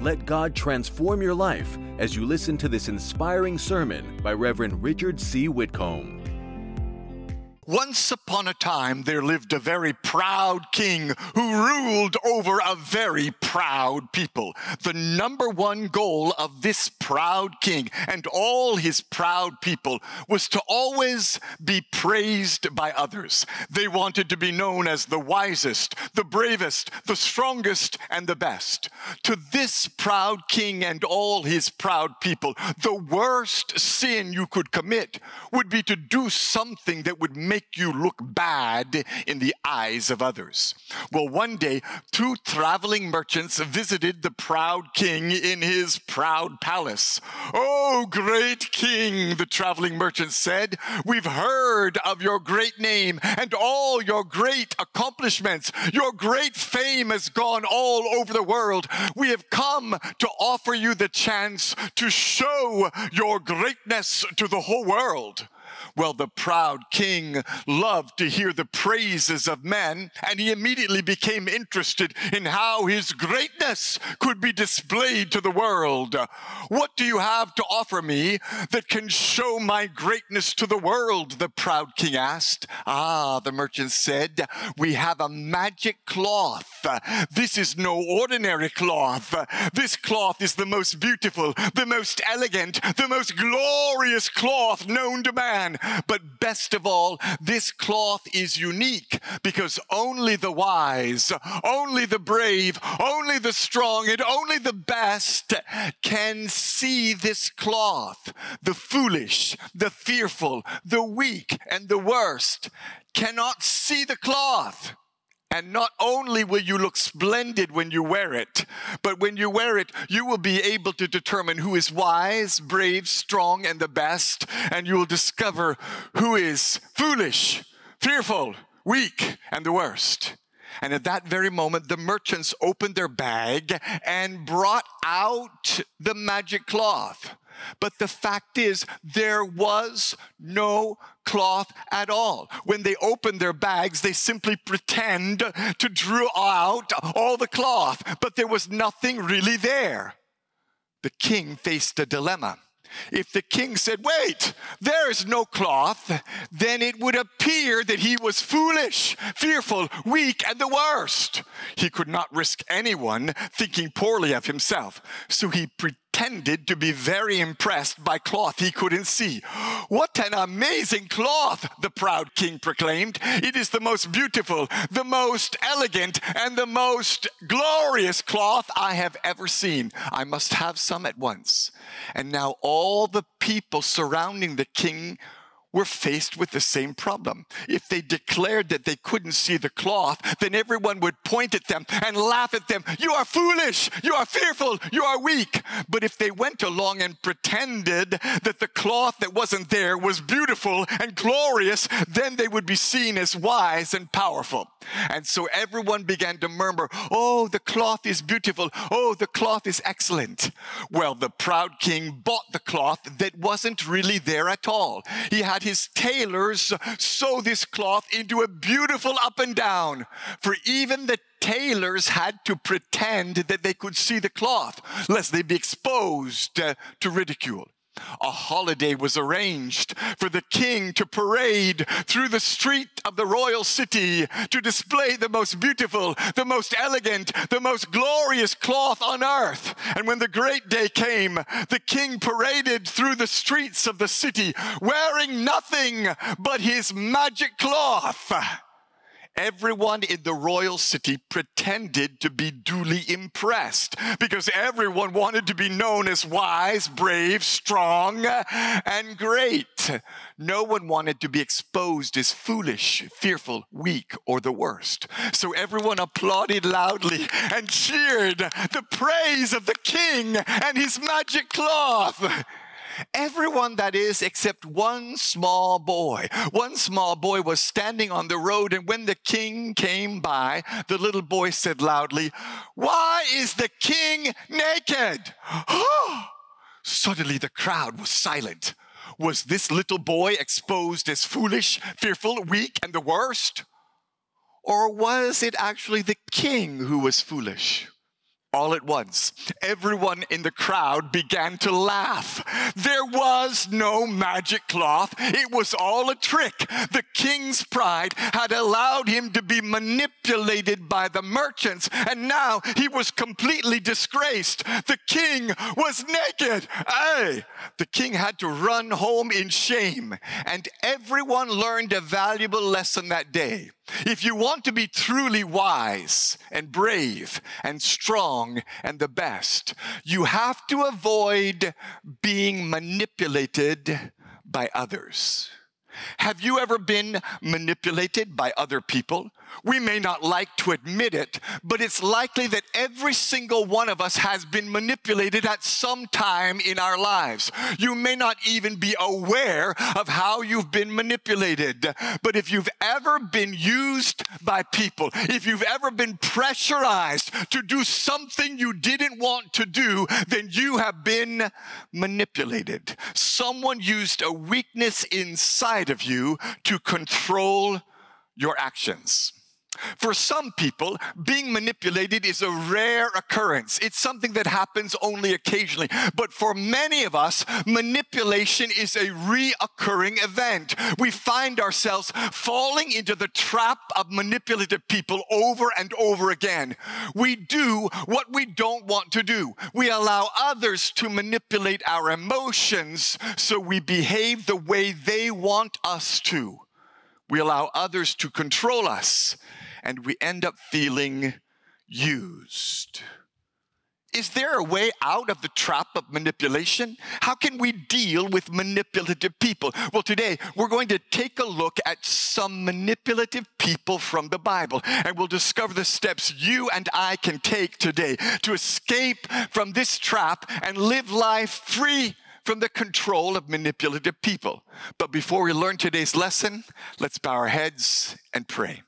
Let God transform your life as you listen to this inspiring sermon by Reverend Richard C. Whitcomb. Once upon a time, there lived a very proud king who ruled over a very proud people. The number one goal of this proud king and all his proud people was to always be praised by others. They wanted to be known as the wisest, the bravest, the strongest, and the best. To this proud king and all his proud people, the worst sin you could commit would be to do something that would make make you look bad in the eyes of others. Well, one day, two traveling merchants visited the proud king in his proud palace. Oh, great king, the traveling merchants said, we've heard of your great name and all your great accomplishments. Your great fame has gone all over the world. We have come to offer you the chance to show your greatness to the whole world. Well, the proud king loved to hear the praises of men, and he immediately became interested in how his greatness could be displayed to the world. What do you have to offer me that can show my greatness to the world? The proud king asked. Ah, the merchant said, we have a magic cloth. This is no ordinary cloth. This cloth is the most beautiful, the most elegant, the most glorious cloth known to man man. But best of all, this cloth is unique because only the wise, only the brave, only the strong, and only the best can see this cloth. The foolish, the fearful, the weak, and the worst cannot see the cloth. And not only will you look splendid when you wear it, but when you wear it, you will be able to determine who is wise, brave, strong, and the best. And you will discover who is foolish, fearful, weak, and the worst. And at that very moment, the merchants opened their bag and brought out the magic cloth. But the fact is, there was no cloth at all. When they opened their bags, they simply pretend to draw out all the cloth, but there was nothing really there. The king faced a dilemma. If the king said, Wait, there is no cloth, then it would appear that he was foolish, fearful, weak, and the worst. He could not risk anyone thinking poorly of himself. So he pretended pretended to be very impressed by cloth he couldn't see. What an amazing cloth, the proud king proclaimed. It is the most beautiful, the most elegant, and the most glorious cloth I have ever seen. I must have some at once. And now all the people surrounding the king were faced with the same problem. If they declared that they couldn't see the cloth, then everyone would point at them and laugh at them. You are foolish. You are fearful. You are weak. But if they went along and pretended that the cloth that wasn't there was beautiful and glorious, then they would be seen as wise and powerful. And so everyone began to murmur, Oh, the cloth is beautiful. Oh, the cloth is excellent. Well, the proud king bought the cloth that wasn't really there at all. He had his tailors sew this cloth into a beautiful up and down. For even the tailors had to pretend that they could see the cloth, lest they be exposed uh, to ridicule a holiday was arranged for the king to parade through the street of the royal city to display the most beautiful, the most elegant, the most glorious cloth on earth. And when the great day came, the king paraded through the streets of the city wearing nothing but his magic cloth. Everyone in the royal city pretended to be duly impressed because everyone wanted to be known as wise, brave, strong, and great. No one wanted to be exposed as foolish, fearful, weak, or the worst. So everyone applauded loudly and cheered the praise of the king and his magic cloth. Everyone, that is, except one small boy. One small boy was standing on the road, and when the king came by, the little boy said loudly, Why is the king naked? Suddenly, the crowd was silent. Was this little boy exposed as foolish, fearful, weak, and the worst? Or was it actually the king who was foolish? All at once, everyone in the crowd began to laugh. There was no magic cloth. It was all a trick. The king's pride had allowed him to be manipulated by the merchants, and now he was completely disgraced. The king was naked. Hey, the king had to run home in shame, and everyone learned a valuable lesson that day. If you want to be truly wise and brave and strong and the best, you have to avoid being manipulated by others. Have you ever been manipulated by other people? We may not like to admit it, but it's likely that every single one of us has been manipulated at some time in our lives. You may not even be aware of how you've been manipulated, but if you've ever been used by people, if you've ever been pressurized to do something you didn't want to do, then you have been manipulated. Someone used a weakness inside of you to control your actions. For some people, being manipulated is a rare occurrence. It's something that happens only occasionally. But for many of us, manipulation is a reoccurring event. We find ourselves falling into the trap of manipulative people over and over again. We do what we don't want to do. We allow others to manipulate our emotions so we behave the way they want us to. We allow others to control us and we end up feeling used. Is there a way out of the trap of manipulation? How can we deal with manipulative people? Well, today we're going to take a look at some manipulative people from the Bible, and we'll discover the steps you and I can take today to escape from this trap and live life free from the control of manipulative people. But before we learn today's lesson, let's bow our heads and pray.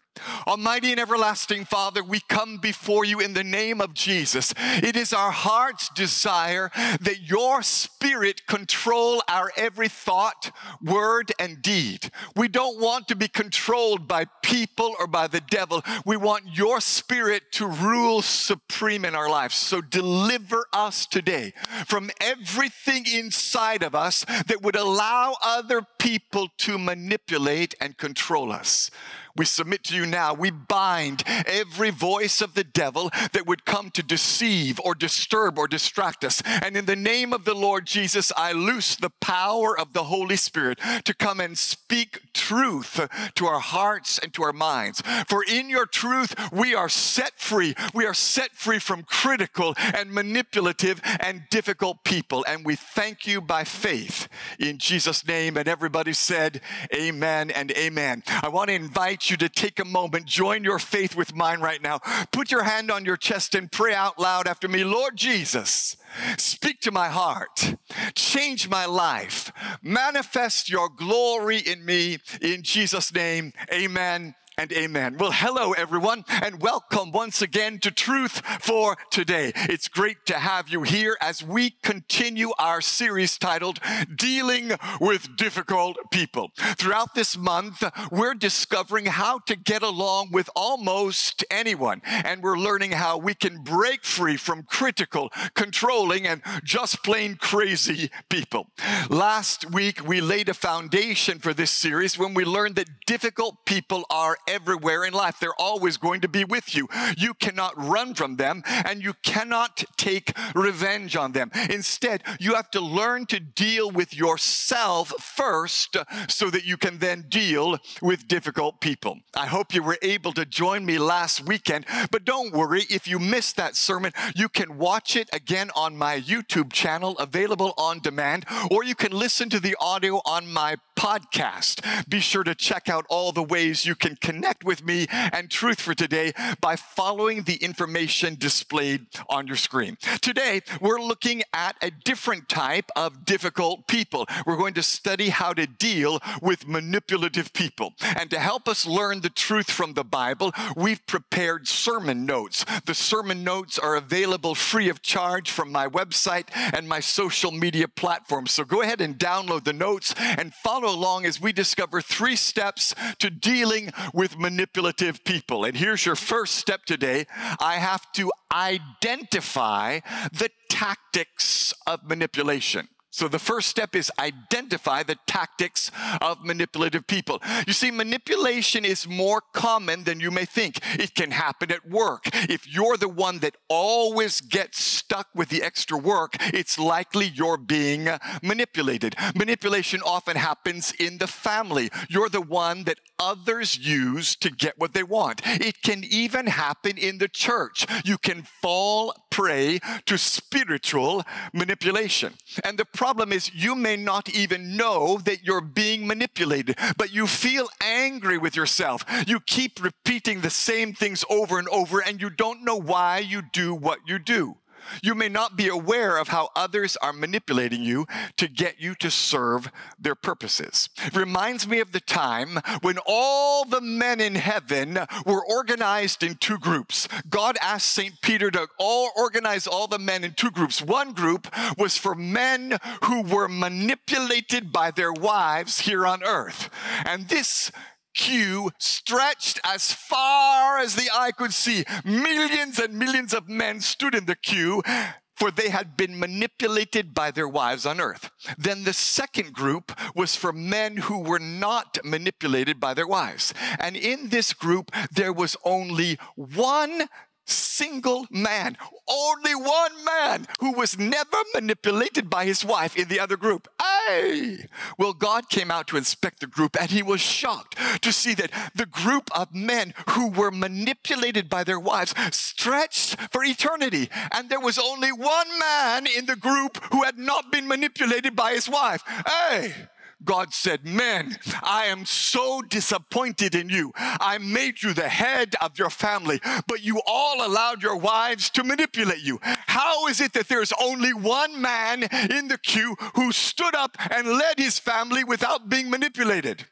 Almighty and everlasting Father, we come before you in the name of Jesus. It is our heart's desire that your spirit control our every thought, word, and deed. We don't want to be controlled by people or by the devil. We want your spirit to rule supreme in our lives. So deliver us today from everything inside of us that would allow other people to manipulate and control us. We submit to you now. We bind every voice of the devil that would come to deceive or disturb or distract us. And in the name of the Lord Jesus, I loose the power of the Holy Spirit to come and speak truth to our hearts and to our minds. For in your truth, we are set free. We are set free from critical and manipulative and difficult people. And we thank you by faith in Jesus' name. And everybody said, Amen and Amen. I want to invite you to take a moment, join your faith with mine right now. Put your hand on your chest and pray out loud after me Lord Jesus, speak to my heart, change my life, manifest your glory in me. In Jesus' name, amen and amen. Well, hello, everyone, and welcome once again to Truth for Today. It's great to have you here as we continue our series titled Dealing with Difficult People. Throughout this month, we're discovering how to get along with almost anyone, and we're learning how we can break free from critical, controlling, and just plain crazy people. Last week, we laid a foundation for this series when we learned that difficult people are everywhere in life. They're always going to be with you. You cannot run from them and you cannot take revenge on them. Instead, you have to learn to deal with yourself first so that you can then deal with difficult people. I hope you were able to join me last weekend, but don't worry if you missed that sermon, you can watch it again on my YouTube channel available on demand or you can listen to the audio on my podcast. Be sure to check out all the ways you can connect connect with me and Truth for Today by following the information displayed on your screen. Today, we're looking at a different type of difficult people. We're going to study how to deal with manipulative people. And to help us learn the truth from the Bible, we've prepared sermon notes. The sermon notes are available free of charge from my website and my social media platforms. So go ahead and download the notes and follow along as we discover three steps to dealing with with manipulative people. And here's your first step today I have to identify the tactics of manipulation. So the first step is identify the tactics of manipulative people. You see, manipulation is more common than you may think. It can happen at work. If you're the one that always gets stuck with the extra work, it's likely you're being manipulated. Manipulation often happens in the family. You're the one that others use to get what they want. It can even happen in the church. You can fall prey to spiritual manipulation. And the problem is you may not even know that you're being manipulated, but you feel angry with yourself. You keep repeating the same things over and over, and you don't know why you do what you do. You may not be aware of how others are manipulating you to get you to serve their purposes. Reminds me of the time when all the men in heaven were organized in two groups. God asked St. Peter to all organize all the men in two groups. One group was for men who were manipulated by their wives here on earth. And this queue stretched as far as the eye could see. Millions and millions of men stood in the queue for they had been manipulated by their wives on earth. Then the second group was for men who were not manipulated by their wives. And in this group, there was only one single man, only one man who was never manipulated by his wife in the other group. Hey! Well, God came out to inspect the group and he was shocked to see that the group of men who were manipulated by their wives stretched for eternity. And there was only one man in the group who had not been manipulated by his wife. Hey! God said, Men, I am so disappointed in you. I made you the head of your family, but you all allowed your wives to manipulate you. How is it that there's only one man in the queue who stood up and led his family without being manipulated?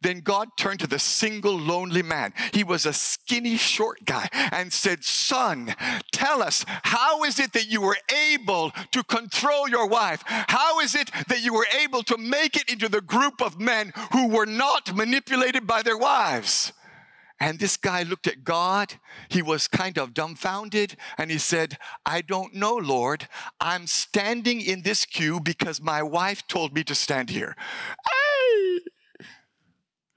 Then God turned to the single lonely man. He was a skinny, short guy and said, Son, tell us, how is it that you were able to control your wife? How is it that you were able to make it into the group of men who were not manipulated by their wives? And this guy looked at God. He was kind of dumbfounded and he said, I don't know, Lord. I'm standing in this queue because my wife told me to stand here. Hey!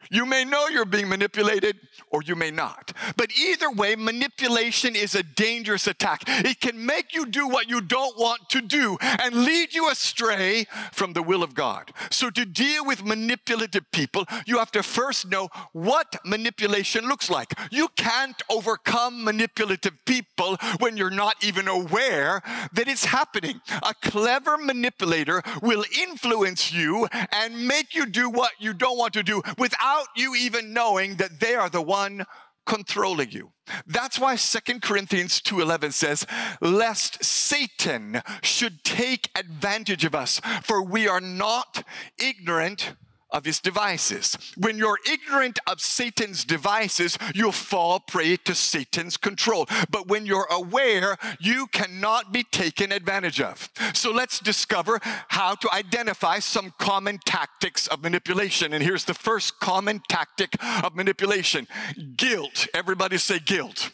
You may know you're being manipulated or you may not. But either way, manipulation is a dangerous attack. It can make you do what you don't want to do and lead you astray from the will of God. So, to deal with manipulative people, you have to first know what manipulation looks like. You can't overcome manipulative people when you're not even aware that it's happening. A clever manipulator will influence you and make you do what you don't want to do without without you even knowing that they are the one controlling you. That's why Second Corinthians 2:11 says, "Lest Satan should take advantage of us, for we are not ignorant of his devices. When you're ignorant of Satan's devices, you'll fall prey to Satan's control. But when you're aware, you cannot be taken advantage of. So let's discover how to identify some common tactics of manipulation. And here's the first common tactic of manipulation guilt. Everybody say guilt.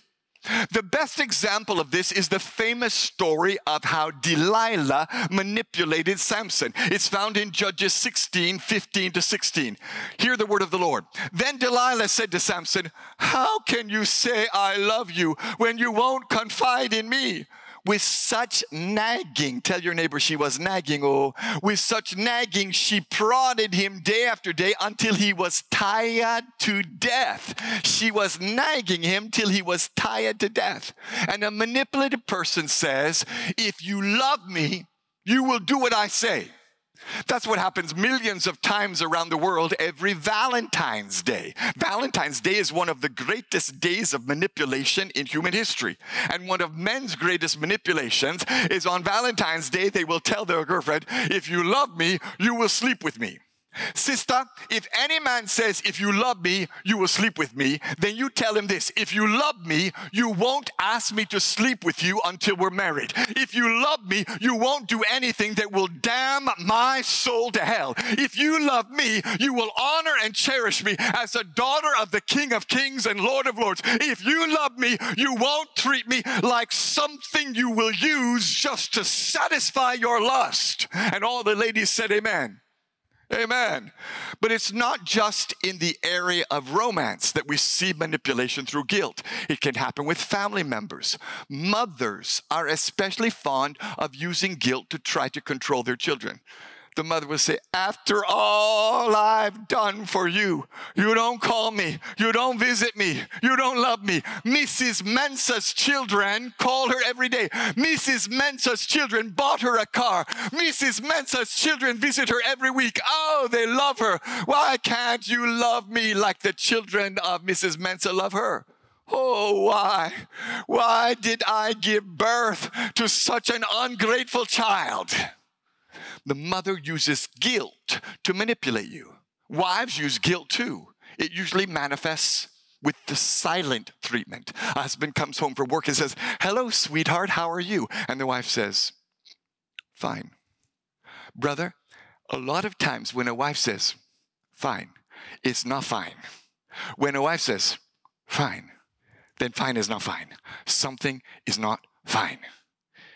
The best example of this is the famous story of how Delilah manipulated Samson. It's found in Judges 16, 15 to 16. Hear the word of the Lord. Then Delilah said to Samson, How can you say I love you when you won't confide in me? With such nagging, tell your neighbor she was nagging, oh, with such nagging, she prodded him day after day until he was tired to death. She was nagging him till he was tired to death. And a manipulative person says, If you love me, you will do what I say. That's what happens millions of times around the world every Valentine's Day. Valentine's Day is one of the greatest days of manipulation in human history. And one of men's greatest manipulations is on Valentine's Day, they will tell their girlfriend, If you love me, you will sleep with me. Sister, if any man says, If you love me, you will sleep with me, then you tell him this If you love me, you won't ask me to sleep with you until we're married. If you love me, you won't do anything that will damn my soul to hell. If you love me, you will honor and cherish me as a daughter of the King of Kings and Lord of Lords. If you love me, you won't treat me like something you will use just to satisfy your lust. And all the ladies said, Amen. Amen. But it's not just in the area of romance that we see manipulation through guilt. It can happen with family members. Mothers are especially fond of using guilt to try to control their children the mother would say, After all I've done for you, you don't call me, you don't visit me, you don't love me. Mrs. Mensa's children call her every day. Mrs. Mensa's children bought her a car. Mrs. Mensa's children visit her every week. Oh, they love her. Why can't you love me like the children of Mrs. Mensa love her? Oh, why? Why did I give birth to such an ungrateful child? The mother uses guilt to manipulate you. Wives use guilt too. It usually manifests with the silent treatment. A husband comes home from work and says, Hello, sweetheart, how are you? And the wife says, Fine. Brother, a lot of times when a wife says, Fine, it's not fine. When a wife says, Fine, then fine is not fine. Something is not fine.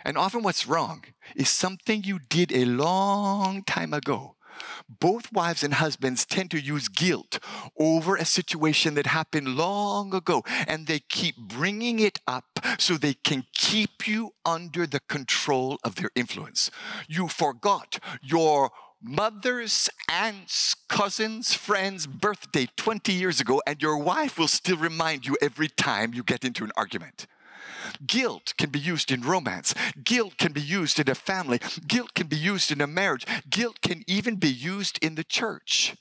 And often what's wrong is something you did a long time ago. Both wives and husbands tend to use guilt over a situation that happened long ago, and they keep bringing it up so they can keep you under the control of their influence. You forgot your mother's, aunt's, cousin's, friend's birthday 20 years ago, and your wife will still remind you every time you get into an argument. Guilt can be used in romance. Guilt can be used in a family. Guilt can be used in a marriage. Guilt can even be used in the church.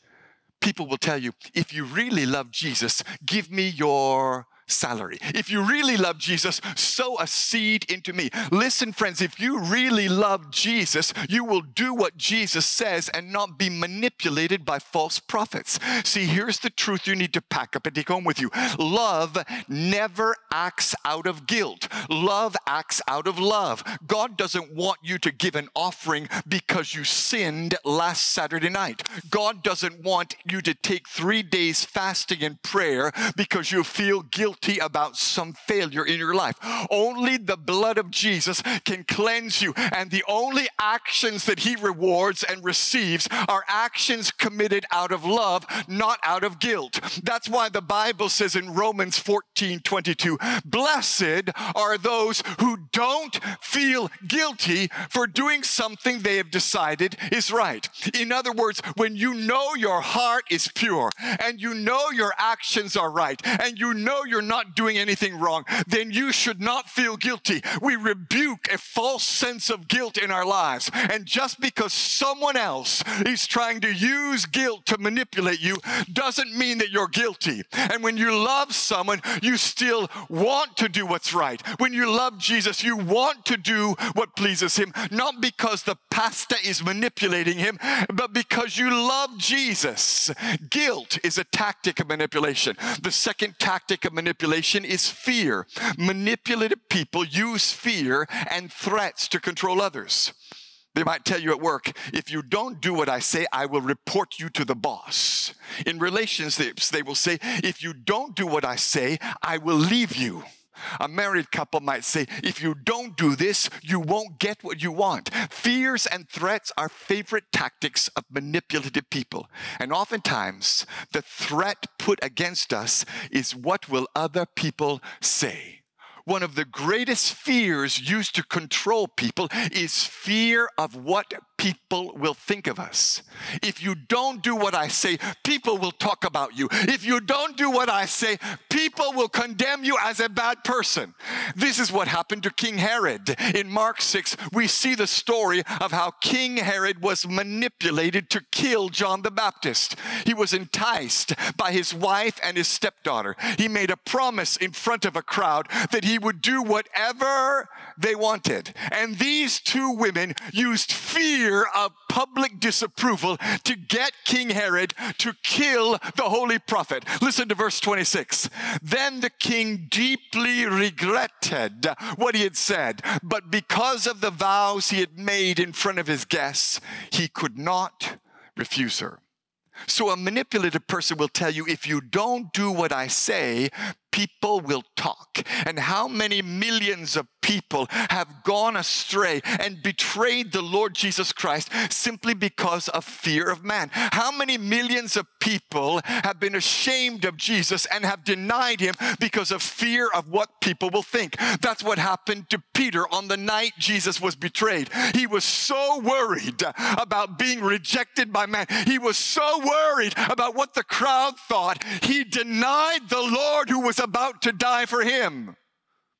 People will tell you, if you really love Jesus, give me your salary. If you really love Jesus, sow a seed into me. Listen, friends, if you really love Jesus, you will do what Jesus says and not be manipulated by false prophets. See, here's the truth you need to pack up and take home with you love never acts out of guilt, love acts out of love. God doesn't want you to give an offering because you sinned last Saturday night. God doesn't want you to take three days fasting and prayer because you feel guilty guilty about some failure in your life. Only the blood of Jesus can cleanse you. And the only actions that he rewards and receives are actions committed out of love, not out of guilt. That's why the Bible says in Romans 14 22, blessed are those who don't feel guilty for doing something they have decided is right. In other words, when you know your heart is pure and you know your actions are right and you know you're not doing anything wrong, then you should not feel guilty. We rebuke a false sense of guilt in our lives. And just because someone else is trying to use guilt to manipulate you doesn't mean that you're guilty. And when you love someone, you still want to do what's right. When you love Jesus, you want to do what pleases him, not because the pastor is manipulating him, but because you love Jesus. Guilt is a tactic of manipulation. The second tactic of manipulation manipulation is fear. Manipulative people use fear and threats to control others. They might tell you at work, if you don't do what I say, I will report you to the boss. In relationships, they will say, if you don't do what I say, I will leave you. A married couple might say, if you don't do this, you won't get what you want. Fears and threats are favorite tactics of manipulative people. And oftentimes, the threat put against us is what will other people say? one of the greatest fears used to control people is fear of what people will think of us. If you don't do what I say, people will talk about you. If you don't do what I say, people will condemn you as a bad person. This is what happened to King Herod. In Mark 6, we see the story of how King Herod was manipulated to kill John the Baptist. He was enticed by his wife and his stepdaughter. He made a promise in front of a crowd that he would do whatever they wanted. And these two women used fear fear of public disapproval to get King Herod to kill the holy prophet. Listen to verse 26. Then the king deeply regretted what he had said, but because of the vows he had made in front of his guests, he could not refuse her. So a manipulative person will tell you if you don't do what I say, people will talk. And how many millions of people have gone astray and betrayed the Lord Jesus Christ simply because of fear of man? How many millions of people have been ashamed of Jesus and have denied him because of fear of what people will think? That's what happened to Peter on the night Jesus was betrayed. He was so worried about being rejected by man. He was so worried about what the crowd thought. He denied the Lord who was about to die for him.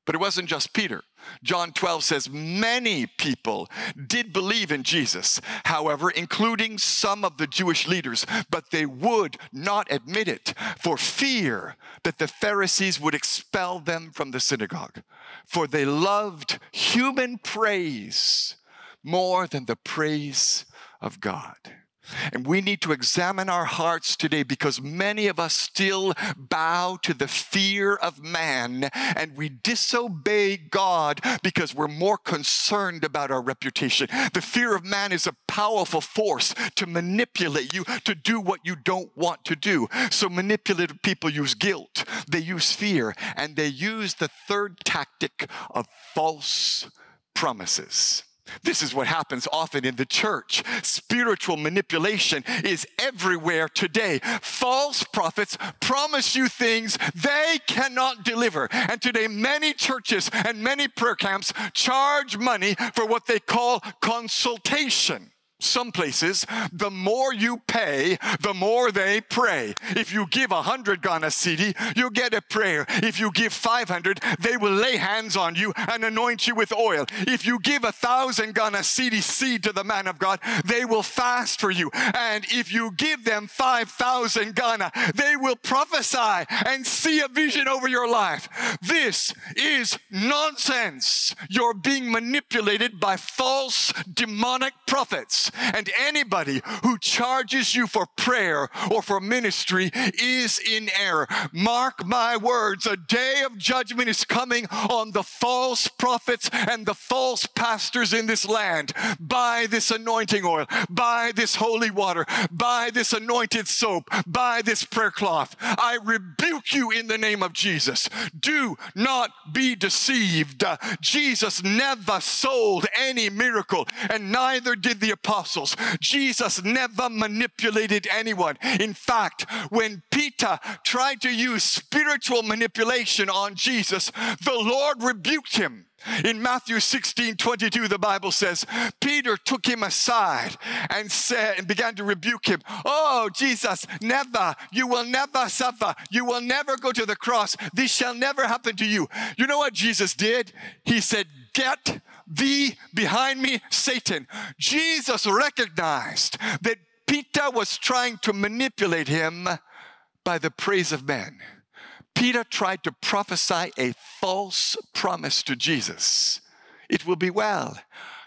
But it wasn't just Peter. John 12 says many people did believe in Jesus, however, including some of the Jewish leaders, but they would not admit it for fear that the Pharisees would expel them from the synagogue. For they loved human praise more than the praise of God. And we need to examine our hearts today because many of us still bow to the fear of man and we disobey God because we're more concerned about our reputation. The fear of man is a powerful force to manipulate you to do what you don't want to do. So manipulative people use guilt, they use fear, and they use the third tactic of false promises. This is what happens often in the church. Spiritual manipulation is everywhere today. False prophets promise you things they cannot deliver. And today, many churches and many prayer camps charge money for what they call consultation. Some places, the more you pay, the more they pray. If you give a hundred Ghana cedi, you get a prayer. If you give 500, they will lay hands on you and anoint you with oil. If you give a thousand Ghana cedi seed to the man of God, they will fast for you. And if you give them 5,000 Ghana, they will prophesy and see a vision over your life. This is nonsense. You're being manipulated by false demonic prophets. And anybody who charges you for prayer or for ministry is in error. Mark my words, a day of judgment is coming on the false prophets and the false pastors in this land. Buy this anointing oil, buy this holy water, buy this anointed soap, buy this prayer cloth. I rebuke you in the name of Jesus. Do not be deceived. Jesus never sold any miracle, and neither did the apostles apostles. Jesus never manipulated anyone. In fact, when Peter tried to use spiritual manipulation on Jesus, the Lord rebuked him. In Matthew 16, 22, the Bible says, Peter took him aside and said, and began to rebuke him. Oh, Jesus, never, you will never suffer. You will never go to the cross. This shall never happen to you. You know what Jesus did? He said, Get thee behind me, Satan. Jesus recognized that Peter was trying to manipulate him by the praise of men. Peter tried to prophesy a false promise to Jesus. It will be well.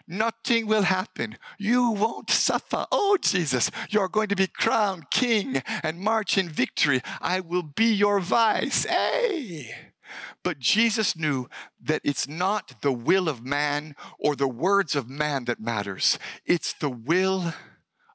Nothing will happen. You won't suffer. Oh, Jesus, you're going to be crowned king and march in victory. I will be your vice. Hey! But Jesus knew that it's not the will of man or the words of man that matters, it's the will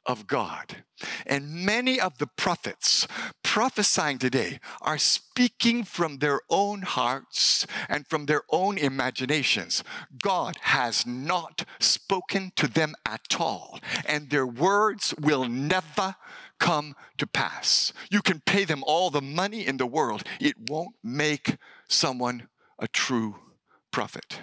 of God. And many of the prophets prophesying today are speaking from their own hearts and from their own imaginations. God has not spoken to them at all, and their words will never come to pass. You can pay them all the money in the world, it won't make someone a true prophet.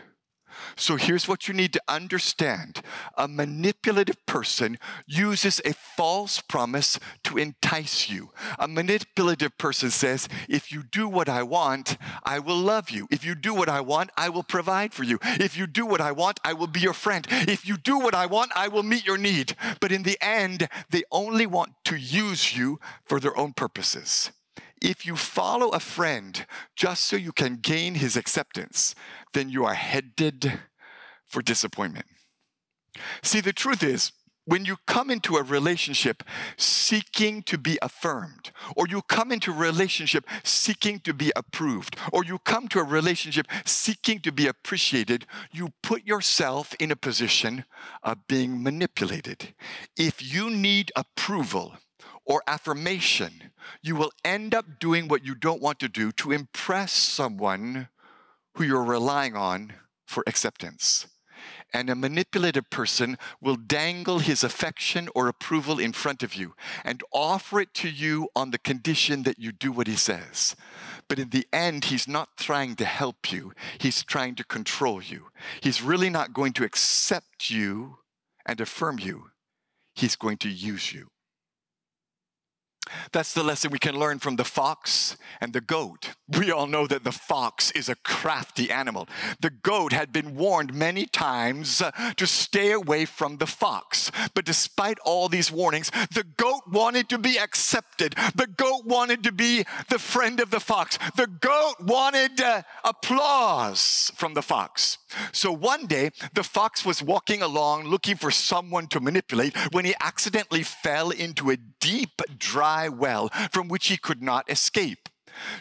So here's what you need to understand a manipulative person uses a false promise to entice you. A manipulative person says, If you do what I want, I will love you. If you do what I want, I will provide for you. If you do what I want, I will be your friend. If you do what I want, I will meet your need. But in the end, they only want to use you for their own purposes. If you follow a friend just so you can gain his acceptance, then you are headed for disappointment. See, the truth is, when you come into a relationship seeking to be affirmed, or you come into a relationship seeking to be approved, or you come to a relationship seeking to be appreciated, you put yourself in a position of being manipulated. If you need approval, or affirmation, you will end up doing what you don't want to do to impress someone who you're relying on for acceptance and a manipulative person will dangle his affection or approval in front of you and offer it to you on the condition that you do what he says. But in the end, he's not trying to help you, he's trying to control you. He's really not going to accept you and affirm you, he's going to use you. That's the lesson we can learn from the fox and the goat. We all know that the fox is a crafty animal. The goat had been warned many times uh, to stay away from the fox. But despite all these warnings, the goat wanted to be accepted. The goat wanted to be the friend of the fox. The goat wanted uh, applause from the fox. So one day, the fox was walking along looking for someone to manipulate when he accidentally fell into a deep, dry well from which he could not escape.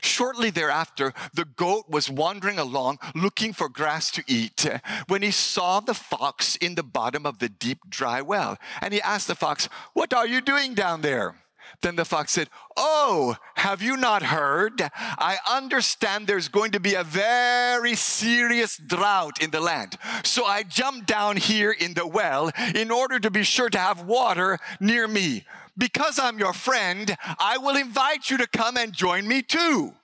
Shortly thereafter, the goat was wandering along looking for grass to eat when he saw the fox in the bottom of the deep, dry well. And he asked the fox, What are you doing down there? Then the fox said, Oh, have you not heard? I understand there's going to be a very serious drought in the land. So I jumped down here in the well in order to be sure to have water near me. Because I'm your friend, I will invite you to come and join me too.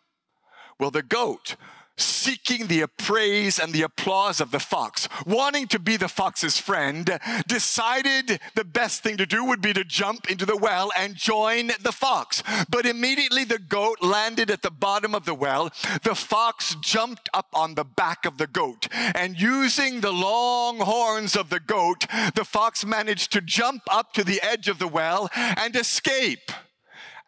Well, the goat seeking the praise and the applause of the fox, wanting to be the fox's friend, decided the best thing to do would be to jump into the well and join the fox. But immediately the goat landed at the bottom of the well. The fox jumped up on the back of the goat, and using the long horns of the goat, the fox managed to jump up to the edge of the well and escape.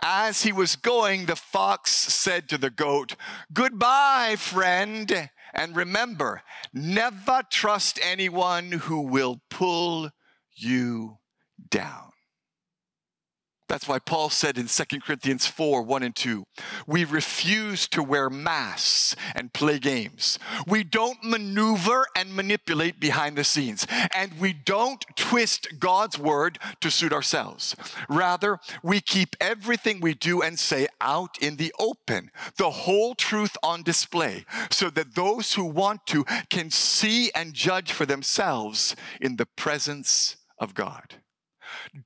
As he was going, the fox said to the goat, Goodbye, friend. And remember, never trust anyone who will pull you down. That's why Paul said in 2 Corinthians 4 1 and 2, we refuse to wear masks and play games. We don't maneuver and manipulate behind the scenes. And we don't twist God's word to suit ourselves. Rather, we keep everything we do and say out in the open, the whole truth on display, so that those who want to can see and judge for themselves in the presence of God.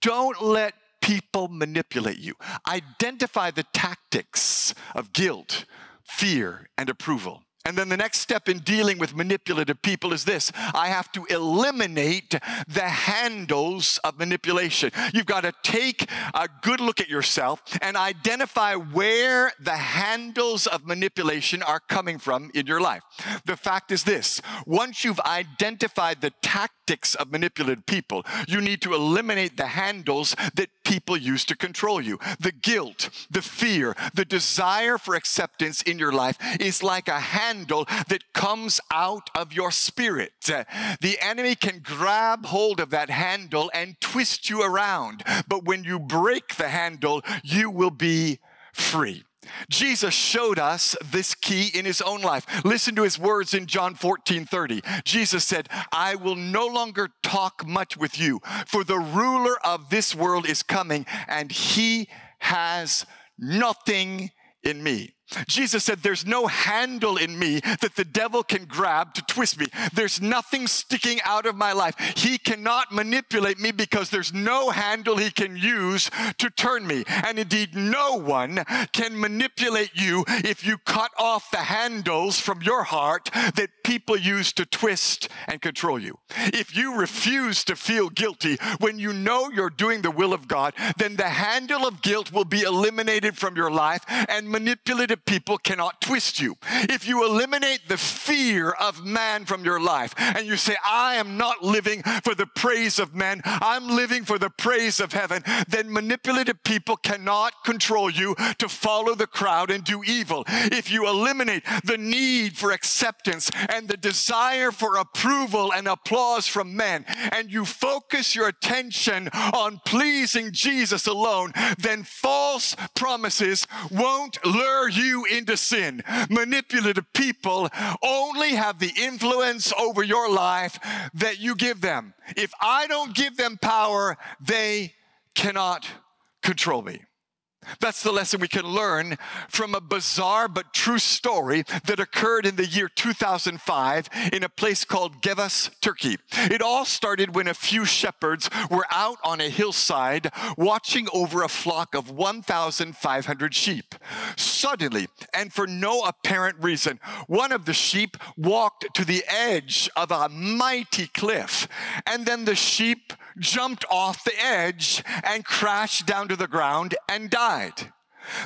Don't let people manipulate you. Identify the tactics of guilt, fear, and approval. And then the next step in dealing with manipulative people is this I have to eliminate the handles of manipulation. You've got to take a good look at yourself and identify where the handles of manipulation are coming from in your life. The fact is this once you've identified the tactics of manipulative people, you need to eliminate the handles that people use to control you. The guilt, the fear, the desire for acceptance in your life is like a that comes out of your spirit. The enemy can grab hold of that handle and twist you around, but when you break the handle, you will be free. Jesus showed us this key in his own life. Listen to his words in John 14 30. Jesus said, I will no longer talk much with you, for the ruler of this world is coming, and he has nothing in me. Jesus said, There's no handle in me that the devil can grab to twist me. There's nothing sticking out of my life. He cannot manipulate me because there's no handle he can use to turn me. And indeed, no one can manipulate you if you cut off the handles from your heart that people use to twist and control you. If you refuse to feel guilty when you know you're doing the will of God, then the handle of guilt will be eliminated from your life and manipulative manipulative people cannot twist you. If you eliminate the fear of man from your life and you say, I am not living for the praise of men, I'm living for the praise of heaven, then manipulative people cannot control you to follow the crowd and do evil. If you eliminate the need for acceptance and the desire for approval and applause from men, and you focus your attention on pleasing Jesus alone, then false promises won't lure you into sin. Manipulative people only have the influence over your life that you give them. If I don't give them power, they cannot control me. That's the lesson we can learn from a bizarre but true story that occurred in the year 2005 in a place called Gevas, Turkey. It all started when a few shepherds were out on a hillside watching over a flock of 1,500 sheep. Suddenly, and for no apparent reason, one of the sheep walked to the edge of a mighty cliff, and then the sheep jumped off the edge and crashed down to the ground and died.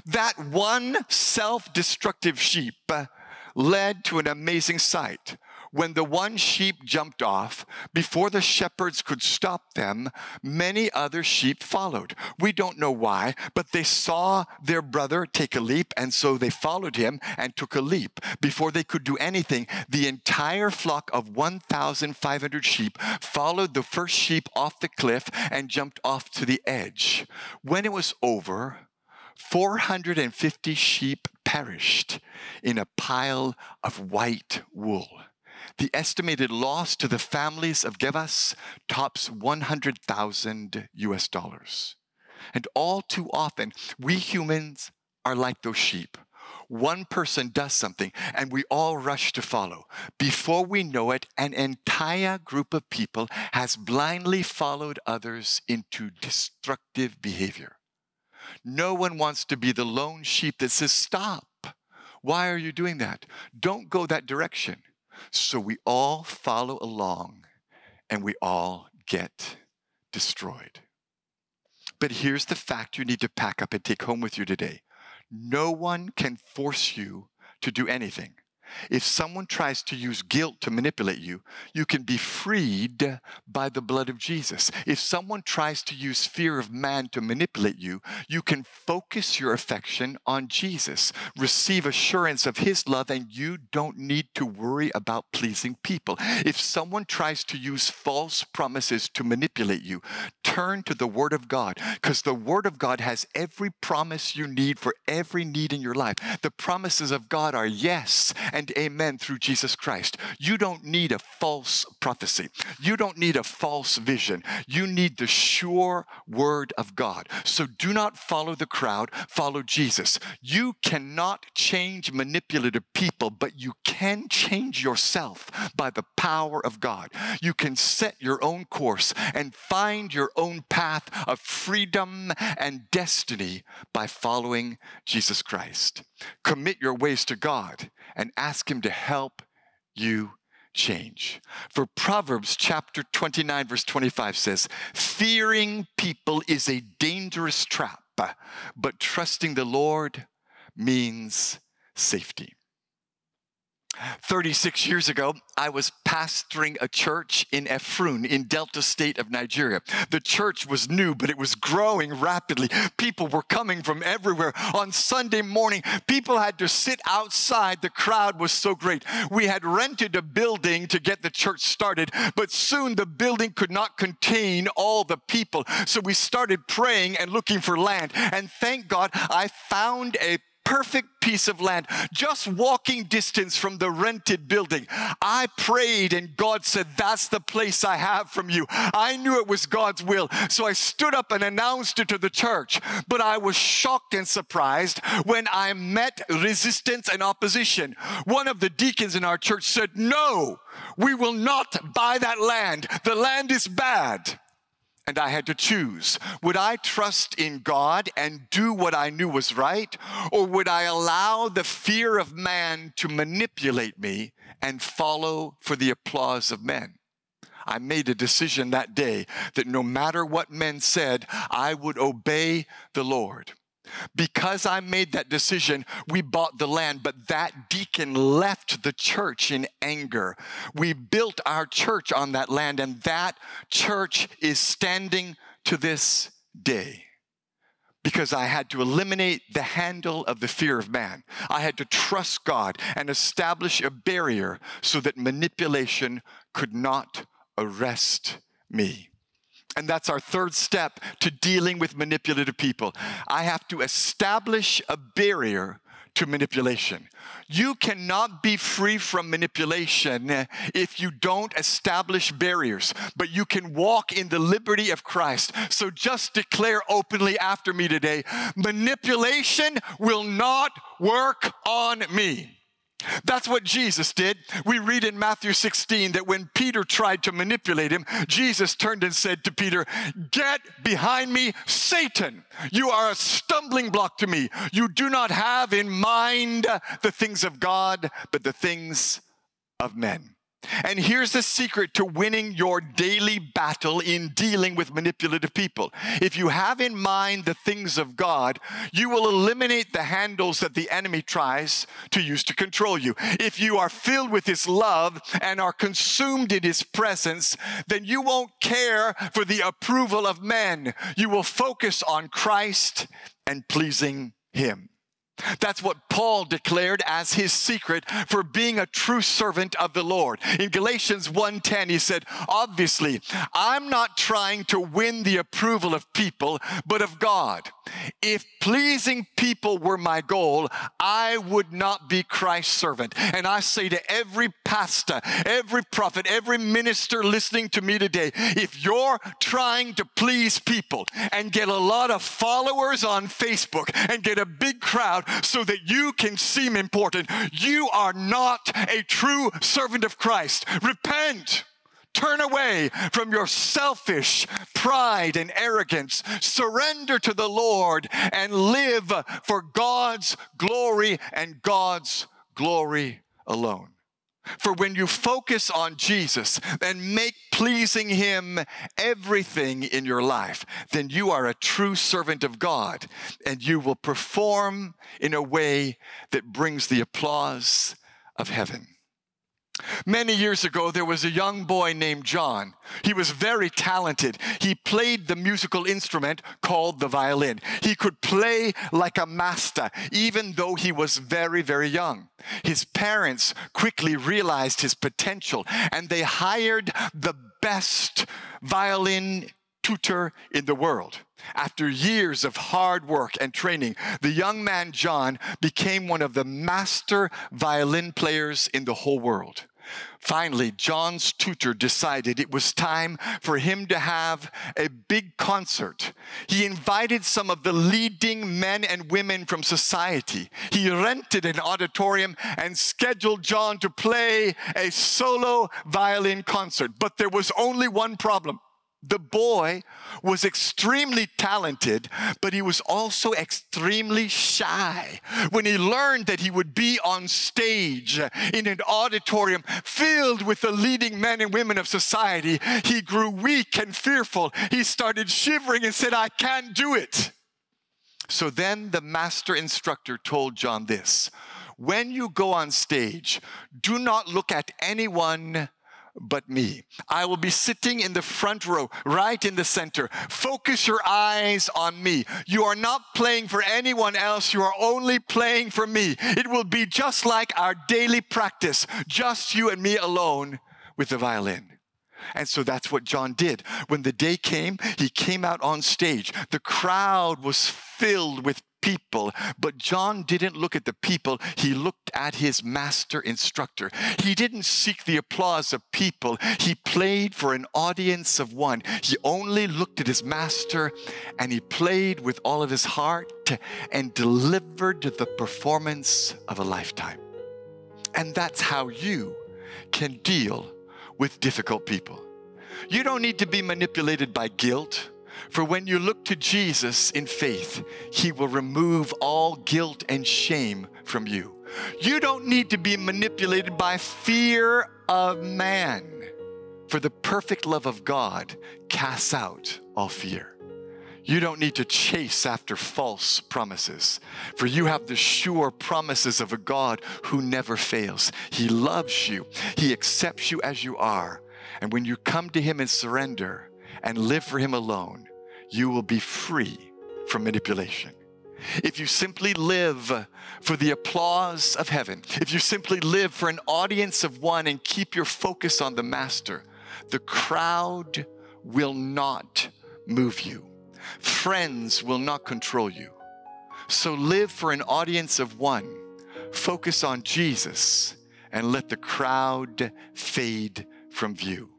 That one self destructive sheep uh, led to an amazing sight. When the one sheep jumped off, before the shepherds could stop them, many other sheep followed. We don't know why, but they saw their brother take a leap, and so they followed him and took a leap. Before they could do anything, the entire flock of 1,500 sheep followed the first sheep off the cliff and jumped off to the edge. When it was over, 450 sheep perished in a pile of white wool. The estimated loss to the families of Gevas tops 100,000 US dollars. And all too often, we humans are like those sheep. One person does something and we all rush to follow. Before we know it, an entire group of people has blindly followed others into destructive behavior. No one wants to be the lone sheep that says, Stop. Why are you doing that? Don't go that direction. So we all follow along and we all get destroyed. But here's the fact you need to pack up and take home with you today no one can force you to do anything. If someone tries to use guilt to manipulate you, you can be freed by the blood of Jesus. If someone tries to use fear of man to manipulate you, you can focus your affection on Jesus, receive assurance of his love, and you don't need to worry about pleasing people. If someone tries to use false promises to manipulate you, turn to the Word of God because the Word of God has every promise you need for every need in your life. The promises of God are yes and amen through Jesus Christ. You don't need a false prophecy. You don't need a false vision. You need the sure word of God. So do not follow the crowd, follow Jesus. You cannot change manipulative people, but you can change yourself by the power of God. You can set your own course and find your own path of freedom and destiny by following Jesus Christ. Commit your ways to God and ask Him to help you change. For Proverbs chapter 29, verse 25 says, Fearing people is a dangerous trap, but trusting the Lord means safety. 36 years ago, I was pastoring a church in Effurun in Delta State of Nigeria. The church was new, but it was growing rapidly. People were coming from everywhere. On Sunday morning, people had to sit outside. The crowd was so great. We had rented a building to get the church started, but soon the building could not contain all the people. So we started praying and looking for land. And thank God I found a perfect piece of land, just walking distance from the rented building. I prayed and God said, That's the place I have from you. I knew it was God's will. So I stood up and announced it to the church. But I was shocked and surprised when I met resistance and opposition. One of the deacons in our church said, No, we will not buy that land. The land is bad and I had to choose. Would I trust in God and do what I knew was right, or would I allow the fear of man to manipulate me and follow for the applause of men? I made a decision that day that no matter what men said, I would obey the Lord. Because I made that decision, we bought the land, but that deacon left the church in anger. We built our church on that land, and that church is standing to this day. Because I had to eliminate the handle of the fear of man. I had to trust God and establish a barrier so that manipulation could not arrest me. And that's our third step to dealing with manipulative people. I have to establish a barrier to manipulation. You cannot be free from manipulation if you don't establish barriers, but you can walk in the liberty of Christ. So just declare openly after me today manipulation will not work on me. That's what Jesus did. We read in Matthew 16 that when Peter tried to manipulate him, Jesus turned and said to Peter, Get behind me, Satan. You are a stumbling block to me. You do not have in mind the things of God, but the things of men. And here's the secret to winning your daily battle in dealing with manipulative people. If you have in mind the things of God, you will eliminate the handles that the enemy tries to use to control you. If you are filled with his love and are consumed in his presence, then you won't care for the approval of men. You will focus on Christ and pleasing him. That's what Paul declared as his secret for being a true servant of the Lord. In Galatians 1:10 he said, "Obviously, I'm not trying to win the approval of people, but of God. If pleasing people were my goal, I would not be Christ's servant." And I say to every pastor, every prophet, every minister listening to me today, if you're trying to please people and get a lot of followers on Facebook and get a big crowd, so that you can seem important. You are not a true servant of Christ. Repent. Turn away from your selfish pride and arrogance. Surrender to the Lord and live for God's glory and God's glory alone. For when you focus on Jesus and make pleasing Him everything in your life, then you are a true servant of God and you will perform in a way that brings the applause of heaven. Many years ago, there was a young boy named John. He was very talented. He played the musical instrument called the violin. He could play like a master, even though he was very, very young. His parents quickly realized his potential and they hired the best violin tutor in the world. After years of hard work and training, the young man John became one of the master violin players in the whole world. Finally, John's tutor decided it was time for him to have a big concert. He invited some of the leading men and women from society. He rented an auditorium and scheduled John to play a solo violin concert. But there was only one problem. The boy was extremely talented, but he was also extremely shy. When he learned that he would be on stage in an auditorium filled with the leading men and women of society, he grew weak and fearful. He started shivering and said, I can't do it. So then the master instructor told John this When you go on stage, do not look at anyone but me. I will be sitting in the front row, right in the center. Focus your eyes on me. You are not playing for anyone else, you are only playing for me. It will be just like our daily practice, just you and me alone with the violin. And so that's what John did. When the day came, he came out on stage. The crowd was filled with people. But John didn't look at the people, he looked at his master instructor. He didn't seek the applause of people, he played for an audience of one. He only looked at his master and he played with all of his heart and delivered the performance of a lifetime. And that's how you can deal with difficult people. You don't need to be manipulated by guilt for when you look to Jesus in faith, He will remove all guilt and shame from you. You don't need to be manipulated by fear of man, for the perfect love of God casts out all fear. You don't need to chase after false promises, for you have the sure promises of a God who never fails. He loves you, He accepts you as you are. And when you come to Him and surrender and live for Him alone, you will be free from manipulation. If you simply live for the applause of heaven, if you simply live for an audience of one and keep your focus on the Master, the crowd will not move you. Friends will not control you. So live for an audience of one. Focus on Jesus and let the crowd fade from view.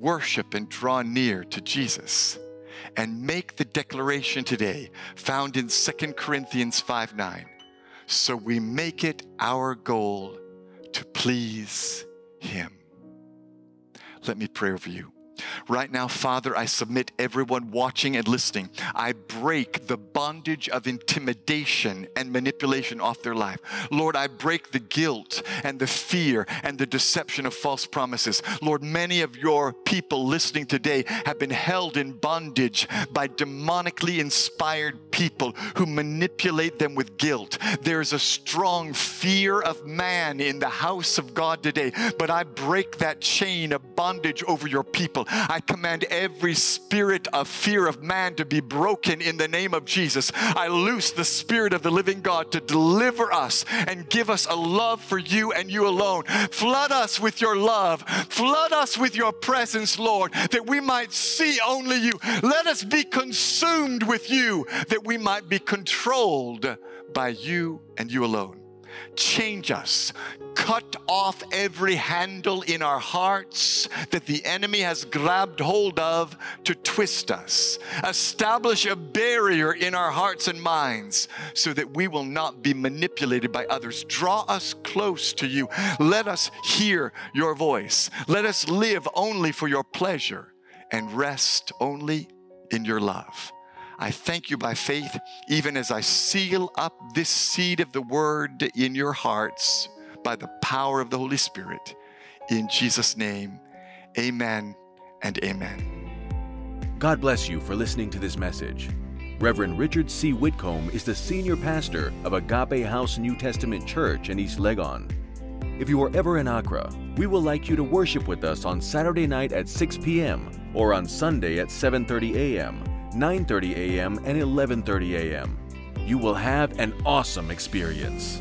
Worship and draw near to Jesus and make the declaration today found in 2 Corinthians 5 9. So we make it our goal to please Him. Let me pray over you. Right now, Father, I submit everyone watching and listening. I break the bondage of intimidation and manipulation off their life. Lord, I break the guilt and the fear and the deception of false promises. Lord, many of your people listening today have been held in bondage by demonically inspired people who manipulate them with guilt. There's a strong fear of man in the house of God today, but I break that chain of bondage over your people. I command every spirit of fear of man to be broken in the name of Jesus. I loose the Spirit of the living God to deliver us and give us a love for you and you alone. Flood us with your love. Flood us with your presence, Lord, that we might see only you. Let us be consumed with you, that we might be controlled by you and you alone. Change us. Cut off every handle in our hearts that the enemy has grabbed hold of to twist us. Establish a barrier in our hearts and minds so that we will not be manipulated by others. Draw us close to you. Let us hear your voice. Let us live only for your pleasure and rest only in your love. I thank you by faith, even as I seal up this seed of the word in your hearts by the power of the Holy Spirit. In Jesus' name, amen and amen. God bless you for listening to this message. Reverend Richard C. Whitcomb is the senior pastor of Agape House New Testament Church in East Legon. If you are ever in Accra, we would like you to worship with us on Saturday night at 6 p.m. or on Sunday at 7:30 a.m. 9:30 a.m. and 11:30 a.m. You will have an awesome experience.